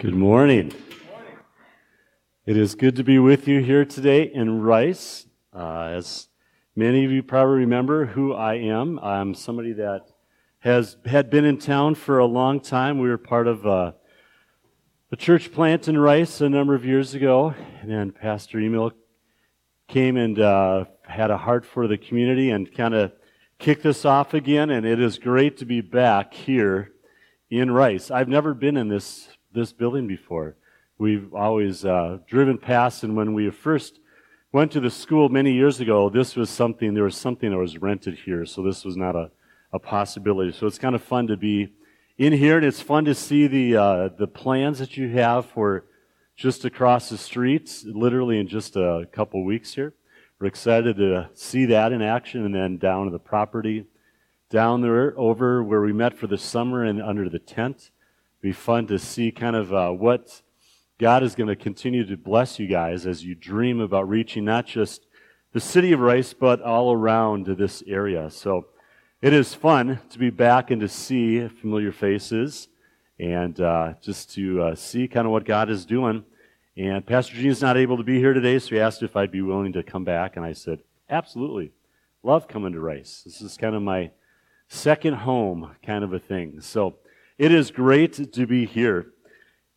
Good morning. It is good to be with you here today in Rice. Uh, as many of you probably remember who I am, I'm somebody that has had been in town for a long time. We were part of uh, a church plant in Rice a number of years ago, and then Pastor Emil came and uh, had a heart for the community and kind of kicked us off again. And it is great to be back here in Rice. I've never been in this this building before. We've always uh, driven past, and when we first went to the school many years ago, this was something, there was something that was rented here, so this was not a, a possibility. So it's kind of fun to be in here, and it's fun to see the, uh, the plans that you have for just across the streets, literally in just a couple weeks here. We're excited to see that in action, and then down to the property, down there over where we met for the summer and under the tent be fun to see kind of uh, what God is going to continue to bless you guys as you dream about reaching not just the city of Rice, but all around this area. So it is fun to be back and to see familiar faces and uh, just to uh, see kind of what God is doing. And Pastor Gene is not able to be here today, so he asked if I'd be willing to come back, and I said, absolutely. Love coming to Rice. This is kind of my second home kind of a thing. So it is great to be here.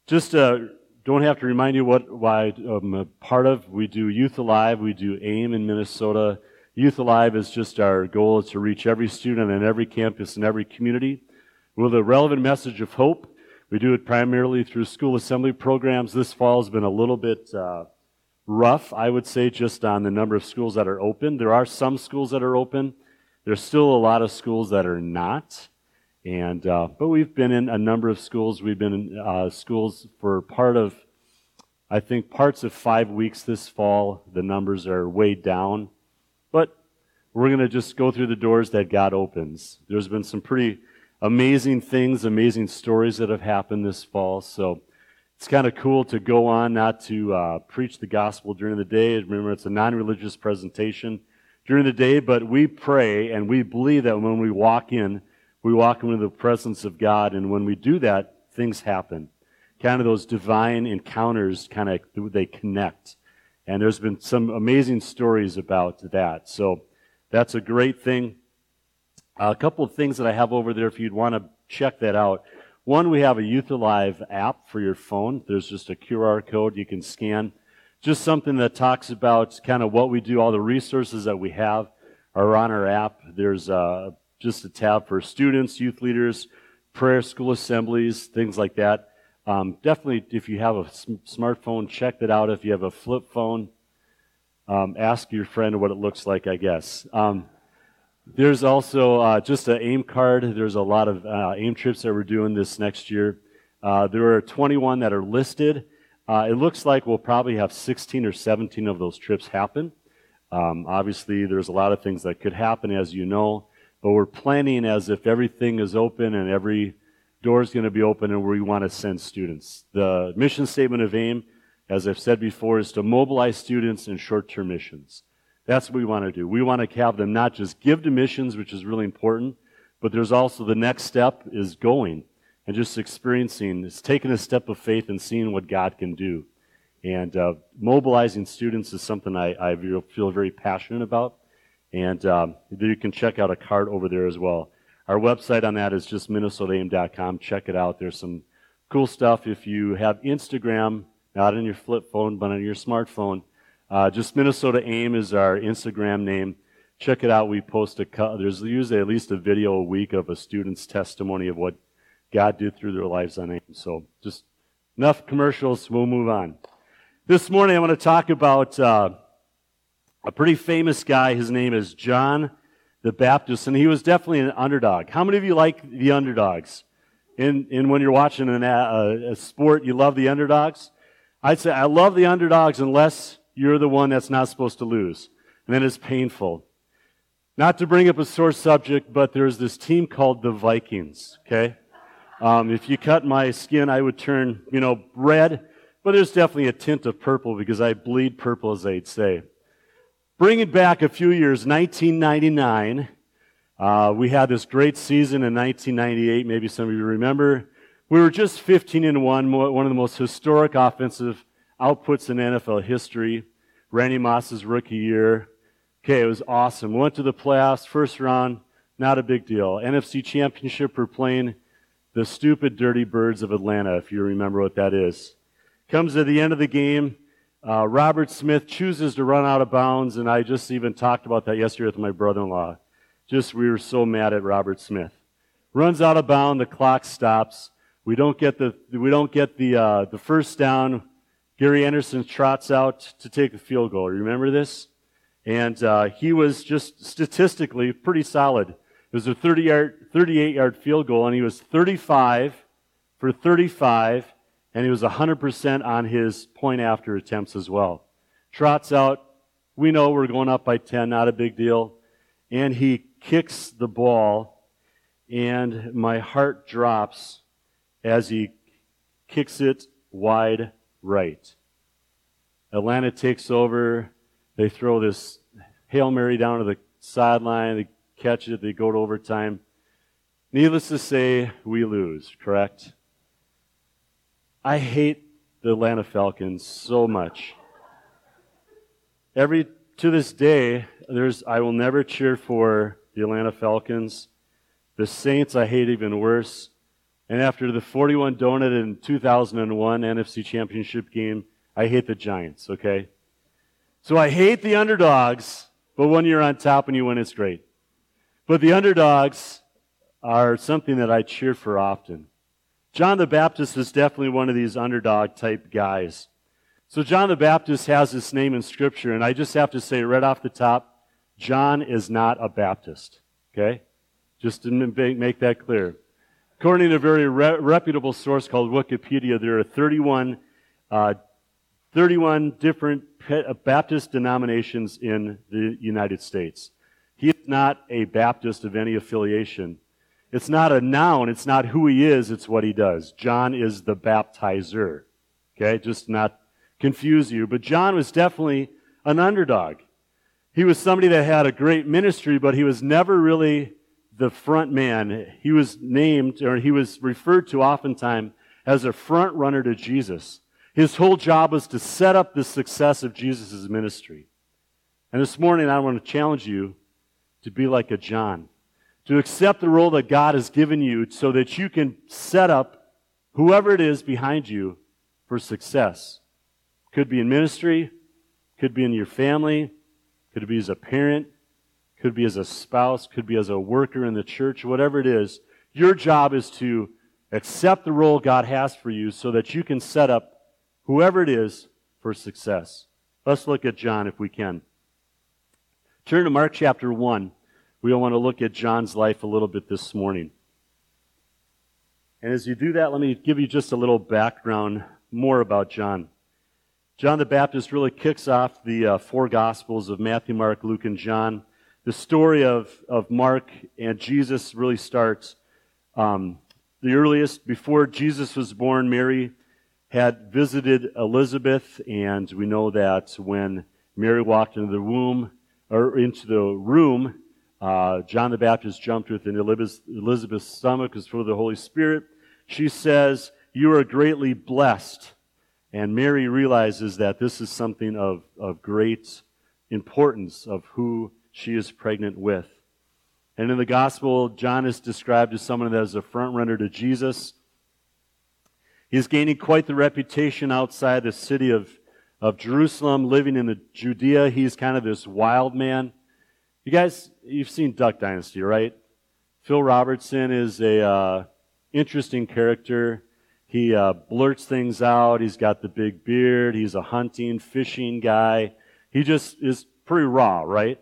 Just uh, don't have to remind you what why I'm a part of. We do Youth Alive. We do AIM in Minnesota. Youth Alive is just our goal is to reach every student on every campus and every community with a relevant message of hope. We do it primarily through school assembly programs. This fall has been a little bit uh, rough, I would say, just on the number of schools that are open. There are some schools that are open. There's still a lot of schools that are not. And, uh, but we've been in a number of schools. We've been in uh, schools for part of, I think, parts of five weeks this fall. The numbers are way down. But we're going to just go through the doors that God opens. There's been some pretty amazing things, amazing stories that have happened this fall. So it's kind of cool to go on, not to uh, preach the gospel during the day. Remember, it's a non religious presentation during the day, but we pray and we believe that when we walk in, we walk into the presence of God, and when we do that, things happen. Kind of those divine encounters kind of they connect. And there's been some amazing stories about that. So that's a great thing. a couple of things that I have over there if you'd want to check that out. One, we have a Youth Alive app for your phone. There's just a QR code you can scan. Just something that talks about kind of what we do, all the resources that we have are on our app. There's a just a tab for students, youth leaders, prayer, school assemblies, things like that. Um, definitely, if you have a smartphone, check that out. If you have a flip phone, um, ask your friend what it looks like, I guess. Um, there's also uh, just an AIM card. There's a lot of uh, AIM trips that we're doing this next year. Uh, there are 21 that are listed. Uh, it looks like we'll probably have 16 or 17 of those trips happen. Um, obviously, there's a lot of things that could happen, as you know. But we're planning as if everything is open and every door is going to be open and we want to send students. The mission statement of AIM, as I've said before, is to mobilize students in short term missions. That's what we want to do. We want to have them not just give to missions, which is really important, but there's also the next step is going and just experiencing, it's taking a step of faith and seeing what God can do. And uh, mobilizing students is something I, I feel very passionate about. And um, you can check out a card over there as well. Our website on that is just minnesotaim.com. Check it out. There's some cool stuff. If you have Instagram, not on your flip phone, but on your smartphone, uh, just Minnesota AIM is our Instagram name. Check it out. We post a, there's usually at least a video a week of a student's testimony of what God did through their lives on AIM. So just enough commercials. We'll move on. This morning I want to talk about uh, a pretty famous guy. His name is John the Baptist, and he was definitely an underdog. How many of you like the underdogs? In, in when you're watching an, uh, a sport, you love the underdogs? I'd say I love the underdogs unless you're the one that's not supposed to lose. And then it's painful. Not to bring up a sore subject, but there's this team called the Vikings, okay? Um, if you cut my skin, I would turn, you know, red, but there's definitely a tint of purple because I bleed purple, as they'd say. Bring it back a few years, 1999. Uh, we had this great season in 1998. Maybe some of you remember. We were just 15 and 1, one of the most historic offensive outputs in NFL history. Randy Moss's rookie year. Okay, it was awesome. Went to the playoffs, first round, not a big deal. NFC Championship, we're playing the stupid Dirty Birds of Atlanta, if you remember what that is. Comes to the end of the game. Uh, Robert Smith chooses to run out of bounds, and I just even talked about that yesterday with my brother in law. Just, we were so mad at Robert Smith. Runs out of bounds, the clock stops. We don't get the, we don't get the, uh, the first down. Gary Anderson trots out to take the field goal. Remember this? And uh, he was just statistically pretty solid. It was a 30 yard, 38 yard field goal, and he was 35 for 35 and he was 100% on his point after attempts as well. Trots out. We know we're going up by 10, not a big deal. And he kicks the ball, and my heart drops as he kicks it wide right. Atlanta takes over. They throw this Hail Mary down to the sideline. They catch it. They go to overtime. Needless to say, we lose, correct? I hate the Atlanta Falcons so much. Every to this day, there's I will never cheer for the Atlanta Falcons. The Saints I hate even worse. And after the 41 donut in 2001 NFC Championship game, I hate the Giants, okay? So I hate the underdogs, but when you're on top and you win, it's great. But the underdogs are something that I cheer for often. John the Baptist is definitely one of these underdog type guys. So John the Baptist has this name in Scripture, and I just have to say right off the top, John is not a Baptist. Okay? Just to make that clear. According to a very re- reputable source called Wikipedia, there are 31, uh, 31 different uh, Baptist denominations in the United States. He is not a Baptist of any affiliation. It's not a noun. It's not who he is. It's what he does. John is the baptizer. Okay. Just not confuse you. But John was definitely an underdog. He was somebody that had a great ministry, but he was never really the front man. He was named, or he was referred to oftentimes as a front runner to Jesus. His whole job was to set up the success of Jesus' ministry. And this morning, I want to challenge you to be like a John to accept the role that God has given you so that you can set up whoever it is behind you for success. Could be in ministry, could be in your family, could be as a parent, could be as a spouse, could be as a worker in the church, whatever it is. Your job is to accept the role God has for you so that you can set up whoever it is for success. Let's look at John if we can. Turn to Mark chapter 1. We want to look at John's life a little bit this morning. And as you do that, let me give you just a little background more about John. John the Baptist really kicks off the uh, four Gospels of Matthew, Mark, Luke, and John. The story of, of Mark and Jesus really starts um, the earliest. Before Jesus was born, Mary had visited Elizabeth, and we know that when Mary walked into the womb, or into the room, uh, John the Baptist jumped within Elizabeth's stomach was full of the Holy Spirit. She says, You are greatly blessed. And Mary realizes that this is something of, of great importance of who she is pregnant with. And in the gospel, John is described as someone that is a front runner to Jesus. He's gaining quite the reputation outside the city of, of Jerusalem, living in the Judea. He's kind of this wild man. You guys, you've seen Duck Dynasty, right? Phil Robertson is a uh, interesting character. He uh, blurts things out. He's got the big beard. He's a hunting, fishing guy. He just is pretty raw, right?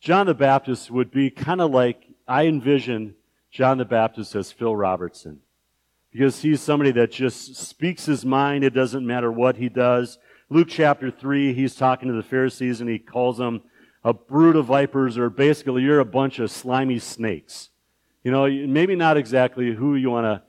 John the Baptist would be kind of like I envision John the Baptist as Phil Robertson. Because he's somebody that just speaks his mind. It doesn't matter what he does. Luke chapter 3, he's talking to the Pharisees and he calls them a brood of vipers, or basically you're a bunch of slimy snakes. You know, maybe not exactly who you want to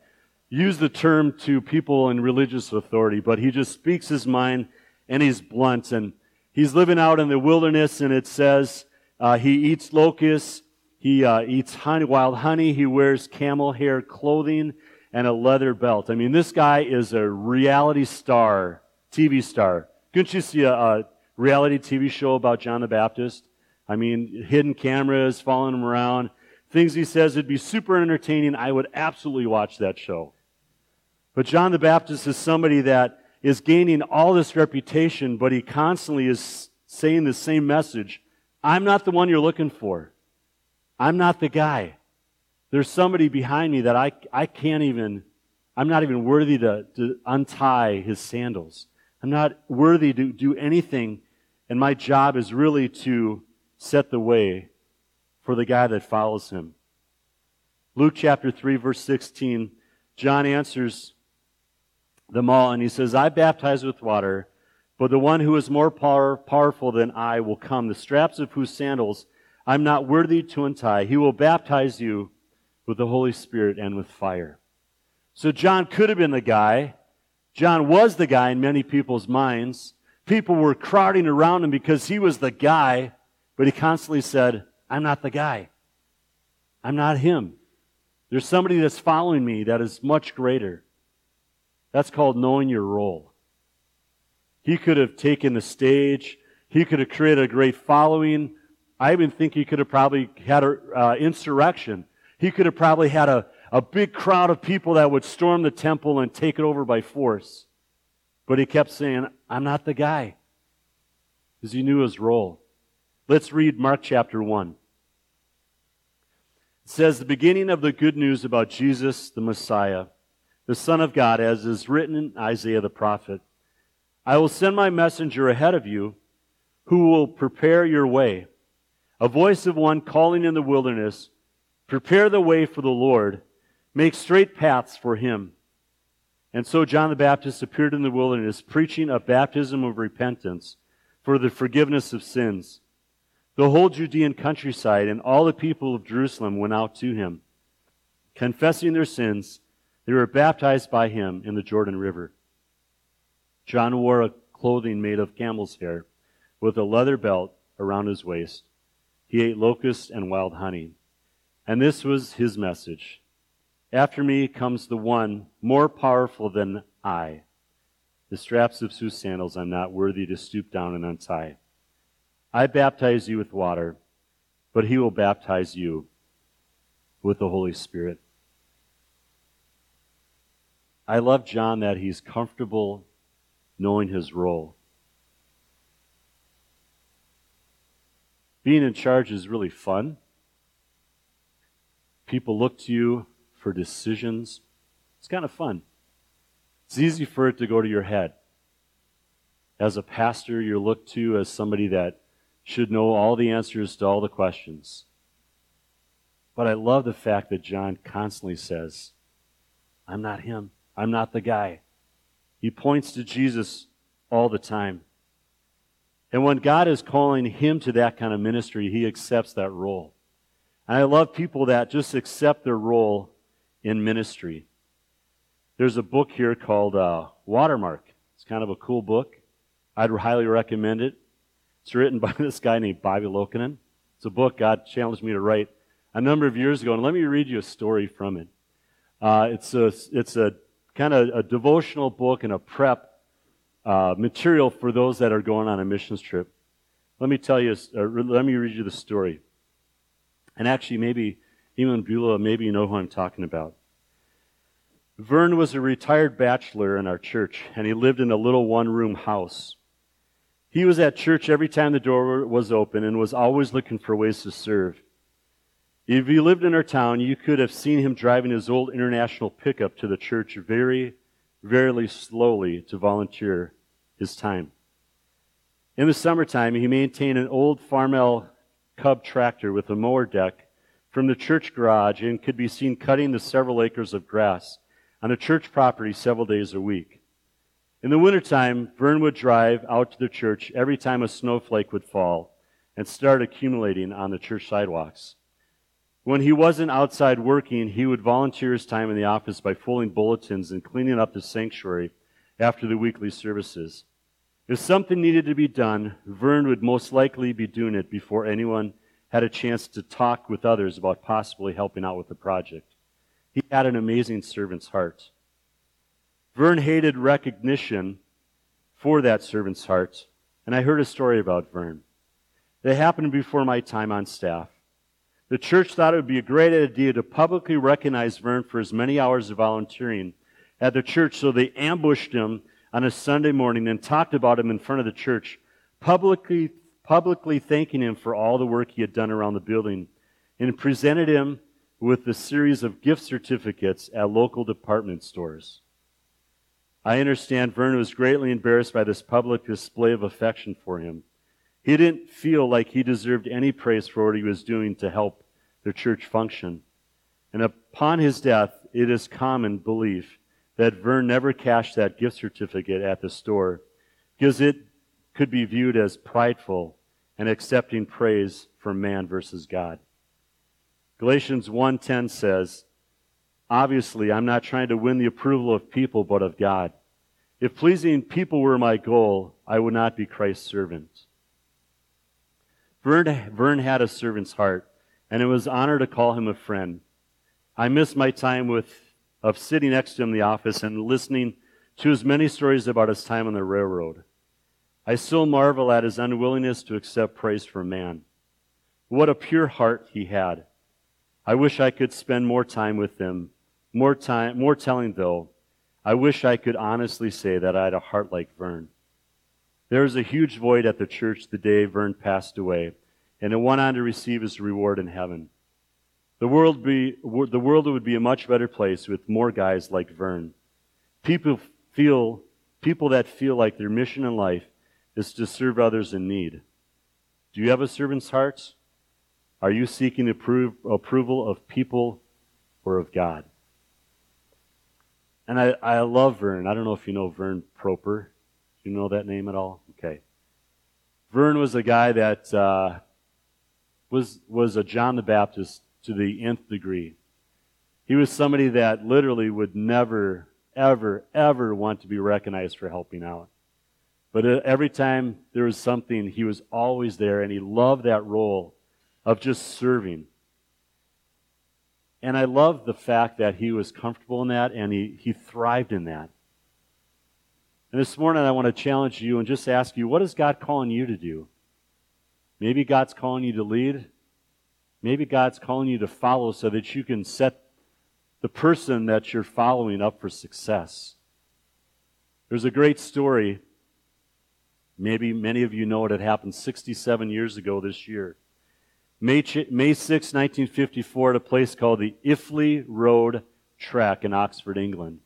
use the term to people in religious authority, but he just speaks his mind and he's blunt. And he's living out in the wilderness, and it says uh, he eats locusts, he uh, eats honey, wild honey, he wears camel hair clothing, and a leather belt. I mean, this guy is a reality star, TV star. Couldn't you see a, a reality TV show about John the Baptist? I mean, hidden cameras following him around. Things he says would be super entertaining. I would absolutely watch that show. But John the Baptist is somebody that is gaining all this reputation, but he constantly is saying the same message. I'm not the one you're looking for. I'm not the guy. There's somebody behind me that I, I can't even, I'm not even worthy to, to untie his sandals. I'm not worthy to do anything, and my job is really to set the way for the guy that follows him. Luke chapter 3, verse 16, John answers them all, and he says, I baptize with water, but the one who is more power, powerful than I will come, the straps of whose sandals I'm not worthy to untie. He will baptize you with the Holy Spirit and with fire. So John could have been the guy. John was the guy in many people's minds. People were crowding around him because he was the guy, but he constantly said, I'm not the guy. I'm not him. There's somebody that's following me that is much greater. That's called knowing your role. He could have taken the stage. He could have created a great following. I even think he could have probably had an uh, insurrection. He could have probably had a, a big crowd of people that would storm the temple and take it over by force. But he kept saying, I'm not the guy. Because he knew his role. Let's read Mark chapter 1. It says, The beginning of the good news about Jesus, the Messiah, the Son of God, as is written in Isaiah the prophet. I will send my messenger ahead of you who will prepare your way. A voice of one calling in the wilderness, Prepare the way for the Lord, make straight paths for him. And so John the Baptist appeared in the wilderness, preaching a baptism of repentance for the forgiveness of sins. The whole Judean countryside and all the people of Jerusalem went out to him. Confessing their sins, they were baptized by him in the Jordan River. John wore a clothing made of camel's hair, with a leather belt around his waist. He ate locusts and wild honey. And this was his message After me comes the one more powerful than I. The straps of whose sandals I'm not worthy to stoop down and untie. I baptize you with water, but he will baptize you with the Holy Spirit. I love John that he's comfortable knowing his role. Being in charge is really fun. People look to you for decisions. It's kind of fun. It's easy for it to go to your head. As a pastor, you're looked to as somebody that should know all the answers to all the questions. But I love the fact that John constantly says, I'm not him. I'm not the guy. He points to Jesus all the time. And when God is calling him to that kind of ministry, he accepts that role. And I love people that just accept their role in ministry. There's a book here called uh, Watermark. It's kind of a cool book. I'd highly recommend it. It's written by this guy named Bobby Lokinen. It's a book God challenged me to write a number of years ago, and let me read you a story from it. Uh, it's a it's a kind of a devotional book and a prep uh, material for those that are going on a missions trip. Let me tell you, uh, let me read you the story. And actually, maybe even Beulah, maybe you know who I'm talking about. Vern was a retired bachelor in our church, and he lived in a little one room house. He was at church every time the door was open and was always looking for ways to serve. If you lived in our town, you could have seen him driving his old international pickup to the church very, very slowly to volunteer his time. In the summertime, he maintained an old Farmall Cub tractor with a mower deck from the church garage and could be seen cutting the several acres of grass on a church property several days a week. In the wintertime, Vern would drive out to the church every time a snowflake would fall and start accumulating on the church sidewalks. When he wasn't outside working, he would volunteer his time in the office by folding bulletins and cleaning up the sanctuary after the weekly services. If something needed to be done, Vern would most likely be doing it before anyone had a chance to talk with others about possibly helping out with the project. he had an amazing servant's heart. Vern hated recognition for that servant's heart, and I heard a story about Vern. It happened before my time on staff. The church thought it would be a great idea to publicly recognize Vern for his many hours of volunteering at the church, so they ambushed him on a Sunday morning and talked about him in front of the church, publicly, publicly thanking him for all the work he had done around the building, and presented him with a series of gift certificates at local department stores. I understand Vern was greatly embarrassed by this public display of affection for him. He didn't feel like he deserved any praise for what he was doing to help the church function. And upon his death, it is common belief that Vern never cashed that gift certificate at the store because it could be viewed as prideful and accepting praise from man versus God. Galatians 1:10 says, "Obviously, I'm not trying to win the approval of people but of God. If pleasing people were my goal, I would not be Christ's servant." Vern, Vern had a servant's heart, and it was an honor to call him a friend. I miss my time with of sitting next to him in the office and listening to his many stories about his time on the railroad. I still marvel at his unwillingness to accept praise from man. What a pure heart he had. I wish I could spend more time with him. More time, more telling though. I wish I could honestly say that I had a heart like Vern. There was a huge void at the church the day Vern passed away, and it went on to receive his reward in heaven. The world, be, the world would be a much better place with more guys like Vern. People feel, people that feel like their mission in life is to serve others in need. Do you have a servant's heart? Are you seeking approval of people or of God? And I, I love Vern. I don't know if you know Vern Proper. Do you know that name at all? Okay. Vern was a guy that uh, was was a John the Baptist to the nth degree. He was somebody that literally would never, ever, ever want to be recognized for helping out. But uh, every time there was something, he was always there, and he loved that role of just serving. And I love the fact that he was comfortable in that and he, he thrived in that. And this morning, I want to challenge you and just ask you what is God calling you to do? Maybe God's calling you to lead. Maybe God's calling you to follow so that you can set the person that you're following up for success. There's a great story. Maybe many of you know it. It happened 67 years ago this year. May, May 6, 1954, at a place called the Iffley Road Track in Oxford, England.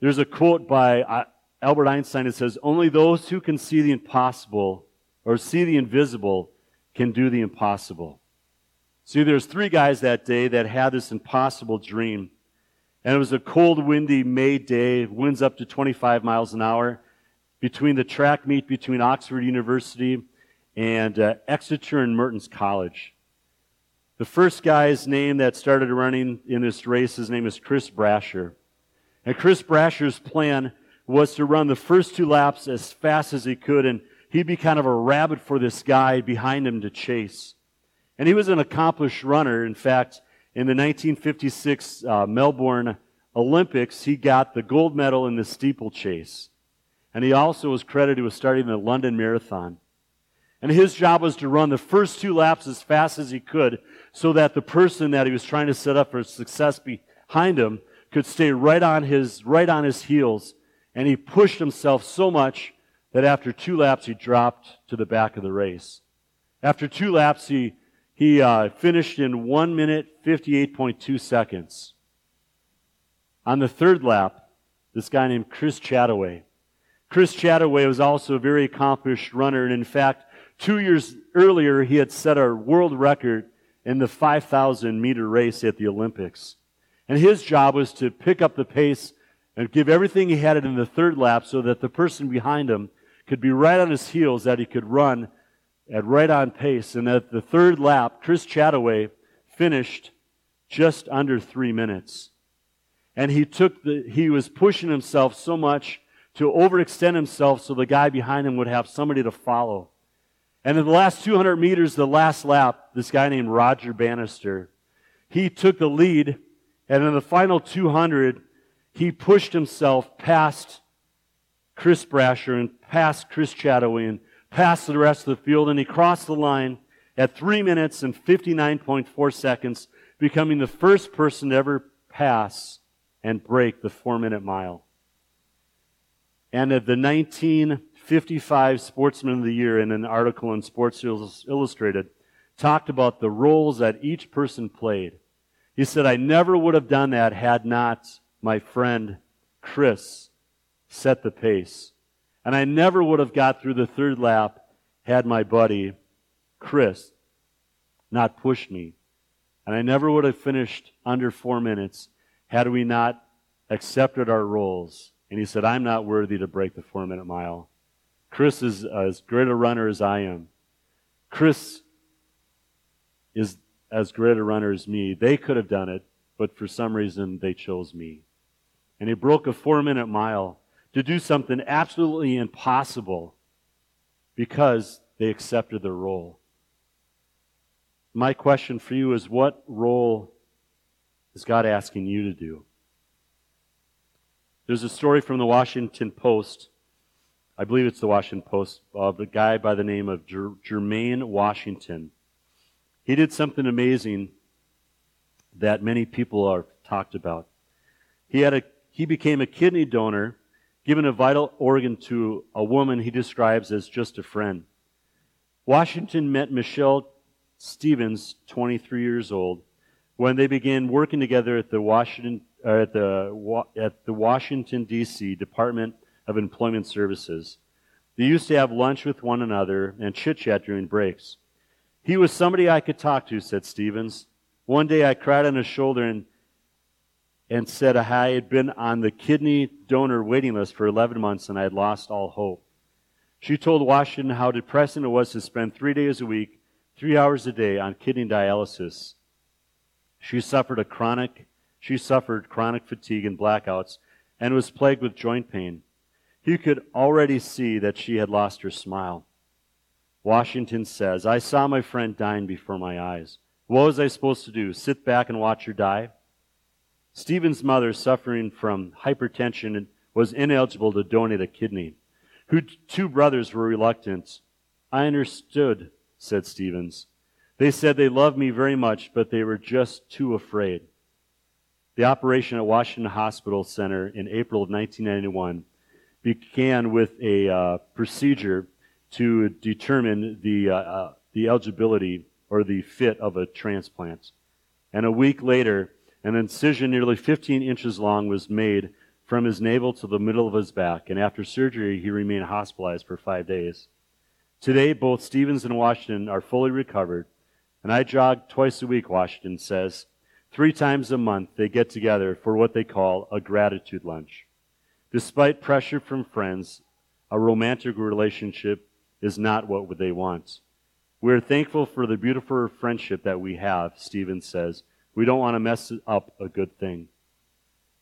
There's a quote by uh, Albert Einstein that says, Only those who can see the impossible or see the invisible can do the impossible. See, there's three guys that day that had this impossible dream. And it was a cold, windy May day, winds up to 25 miles an hour, between the track meet between Oxford University and uh, Exeter and Mertons College. The first guy's name that started running in this race, his name is Chris Brasher. And Chris Brasher's plan was to run the first two laps as fast as he could and he'd be kind of a rabbit for this guy behind him to chase. And he was an accomplished runner. In fact, in the 1956 uh, Melbourne Olympics, he got the gold medal in the steeplechase. And he also was credited with starting the London Marathon. And his job was to run the first two laps as fast as he could so that the person that he was trying to set up for success behind him could stay right on his, right on his heels. And he pushed himself so much that after two laps, he dropped to the back of the race. After two laps, he, he uh, finished in 1 minute 58.2 seconds. On the third lap, this guy named Chris Chataway. Chris Chataway was also a very accomplished runner, and in fact, two years earlier, he had set a world record in the 5,000 meter race at the Olympics. And his job was to pick up the pace and give everything he had in the third lap so that the person behind him could be right on his heels, that he could run at right on pace. And at the third lap, Chris Chataway finished just under three minutes. And he took the, he was pushing himself so much to overextend himself so the guy behind him would have somebody to follow. And in the last 200 meters, the last lap, this guy named Roger Bannister, he took the lead And in the final 200, he pushed himself past Chris Brasher and past Chris Chataway and past the rest of the field, and he crossed the line at 3 minutes and 59.4 seconds, becoming the first person to ever pass and break the four minute mile. And at the 1955 Sportsman of the Year, in an article in Sports Illustrated, talked about the roles that each person played. He said, I never would have done that had not my friend Chris set the pace. And I never would have got through the third lap had my buddy Chris not pushed me. And I never would have finished under four minutes had we not accepted our roles. And he said, I'm not worthy to break the four minute mile. Chris is as great a runner as I am. Chris is as great a runner as me. They could have done it, but for some reason they chose me. And he broke a four minute mile to do something absolutely impossible because they accepted their role. My question for you is what role is God asking you to do? There's a story from the Washington Post. I believe it's the Washington Post of a guy by the name of Jer- Jermaine Washington. He did something amazing that many people are talked about. He had a he became a kidney donor, given a vital organ to a woman he describes as just a friend. Washington met Michelle Stevens, 23 years old, when they began working together at the Washington at the at the Washington D.C. Department of Employment Services. They used to have lunch with one another and chit chat during breaks. He was somebody I could talk to, said Stevens. One day I cried on his shoulder and, and said I had been on the kidney donor waiting list for 11 months and I had lost all hope. She told Washington how depressing it was to spend three days a week, three hours a day on kidney dialysis. She suffered a chronic, she suffered chronic fatigue and blackouts and was plagued with joint pain. He could already see that she had lost her smile. Washington says, I saw my friend dying before my eyes. What was I supposed to do? Sit back and watch her die? Stevens' mother, suffering from hypertension, was ineligible to donate a kidney. Her two brothers were reluctant. I understood, said Stevens. They said they loved me very much, but they were just too afraid. The operation at Washington Hospital Center in April of 1991 began with a uh, procedure to determine the, uh, uh, the eligibility or the fit of a transplant. And a week later, an incision nearly 15 inches long was made from his navel to the middle of his back, and after surgery, he remained hospitalized for five days. Today, both Stevens and Washington are fully recovered, and I jog twice a week, Washington says. Three times a month, they get together for what they call a gratitude lunch. Despite pressure from friends, a romantic relationship is not what they want. We're thankful for the beautiful friendship that we have, Stevens says. We don't want to mess up a good thing.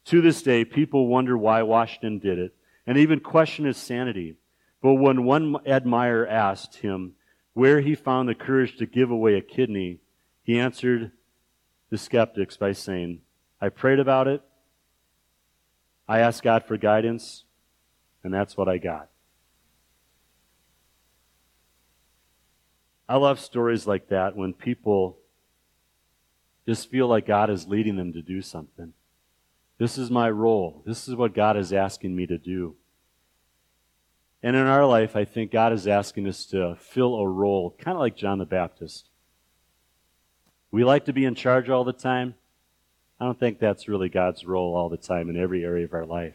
To this day, people wonder why Washington did it and even question his sanity. But when one admirer asked him where he found the courage to give away a kidney, he answered the skeptics by saying, I prayed about it, I asked God for guidance, and that's what I got. I love stories like that when people just feel like God is leading them to do something. This is my role. This is what God is asking me to do. And in our life, I think God is asking us to fill a role, kind of like John the Baptist. We like to be in charge all the time. I don't think that's really God's role all the time in every area of our life.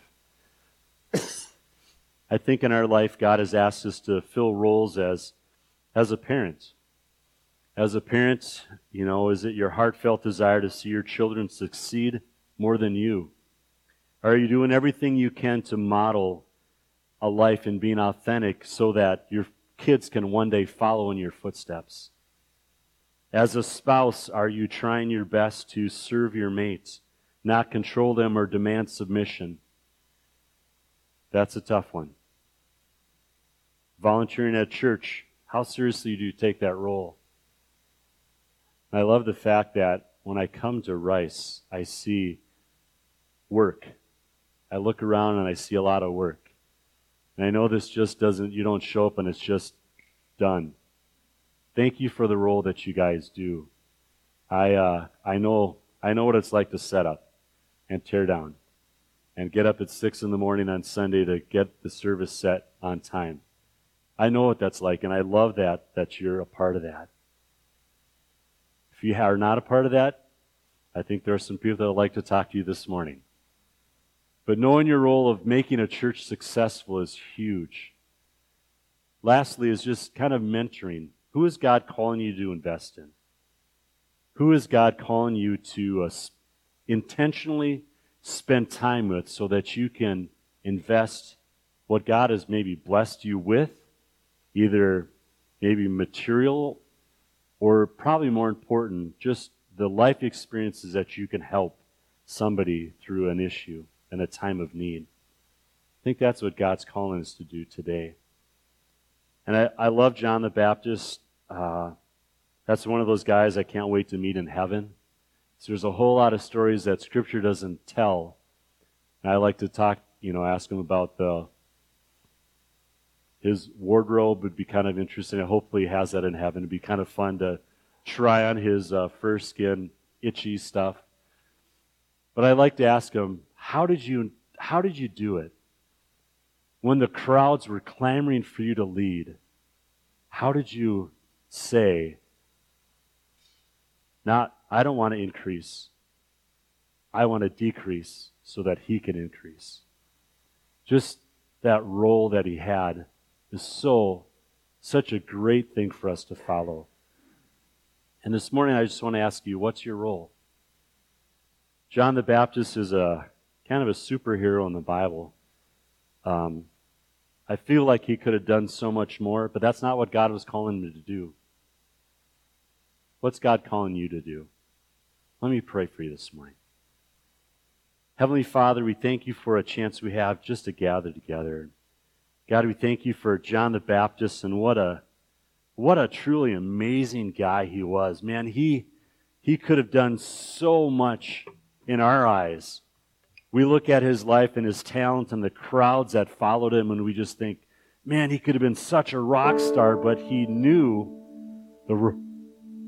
I think in our life, God has asked us to fill roles as as a parent. As a parent, you know, is it your heartfelt desire to see your children succeed more than you? Are you doing everything you can to model a life and being authentic so that your kids can one day follow in your footsteps? As a spouse, are you trying your best to serve your mates, not control them or demand submission? That's a tough one. Volunteering at church, how seriously do you take that role? I love the fact that when I come to Rice, I see work. I look around and I see a lot of work. And I know this just doesn't, you don't show up and it's just done. Thank you for the role that you guys do. I, uh, I know, I know what it's like to set up and tear down and get up at six in the morning on Sunday to get the service set on time. I know what that's like and I love that, that you're a part of that. If you are not a part of that, I think there are some people that would like to talk to you this morning. But knowing your role of making a church successful is huge. Lastly, is just kind of mentoring. Who is God calling you to invest in? Who is God calling you to uh, intentionally spend time with so that you can invest what God has maybe blessed you with, either maybe material or probably more important, just the life experiences that you can help somebody through an issue in a time of need. I think that's what God's calling us to do today. And I, I love John the Baptist. Uh, that's one of those guys I can't wait to meet in heaven. So there's a whole lot of stories that Scripture doesn't tell. And I like to talk, you know, ask him about the his wardrobe would be kind of interesting. Hopefully, he has that in heaven. It'd be kind of fun to try on his uh, fur skin, itchy stuff. But I like to ask him, how did you how did you do it? When the crowds were clamoring for you to lead, how did you say, not I don't want to increase. I want to decrease so that he can increase. Just that role that he had is so such a great thing for us to follow. And this morning I just want to ask you, what's your role? John the Baptist is a kind of a superhero in the Bible. Um, I feel like he could have done so much more, but that's not what God was calling me to do. What's God calling you to do? Let me pray for you this morning. Heavenly Father, we thank you for a chance we have just to gather together. God, we thank you for John the Baptist and what a what a truly amazing guy he was. Man, he he could have done so much in our eyes we look at his life and his talent and the crowds that followed him, and we just think, man, he could have been such a rock star, but he knew the,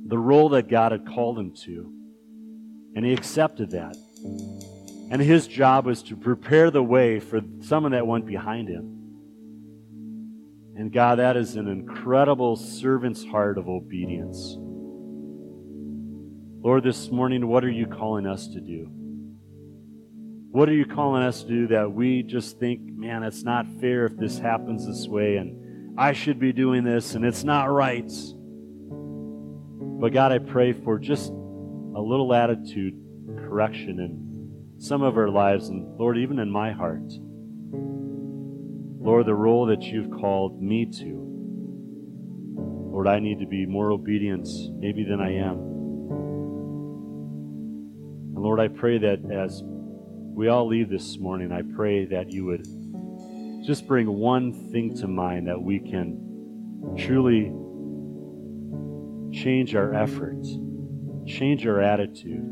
the role that God had called him to. And he accepted that. And his job was to prepare the way for someone that went behind him. And God, that is an incredible servant's heart of obedience. Lord, this morning, what are you calling us to do? What are you calling us to do that we just think, man, it's not fair if this happens this way and I should be doing this and it's not right? But God, I pray for just a little attitude correction in some of our lives, and Lord, even in my heart. Lord, the role that you've called me to. Lord, I need to be more obedient maybe than I am. And Lord, I pray that as we all leave this morning, I pray that you would just bring one thing to mind that we can truly change our efforts, change our attitude,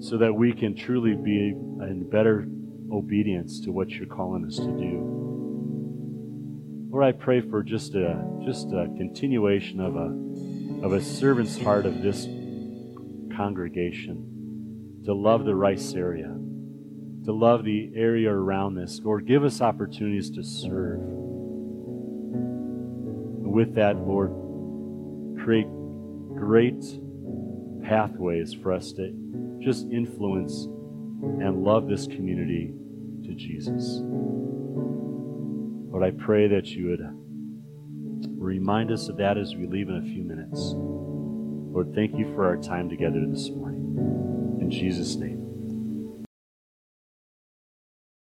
so that we can truly be in better obedience to what you're calling us to do. Lord, I pray for just a just a continuation of a of a servant's heart of this congregation to love the Rice area, to love the area around this. Lord, give us opportunities to serve. And with that, Lord, create great pathways for us to just influence and love this community to Jesus. Lord, I pray that you would remind us of that as we leave in a few minutes. Lord, thank you for our time together this morning. In Jesus' name.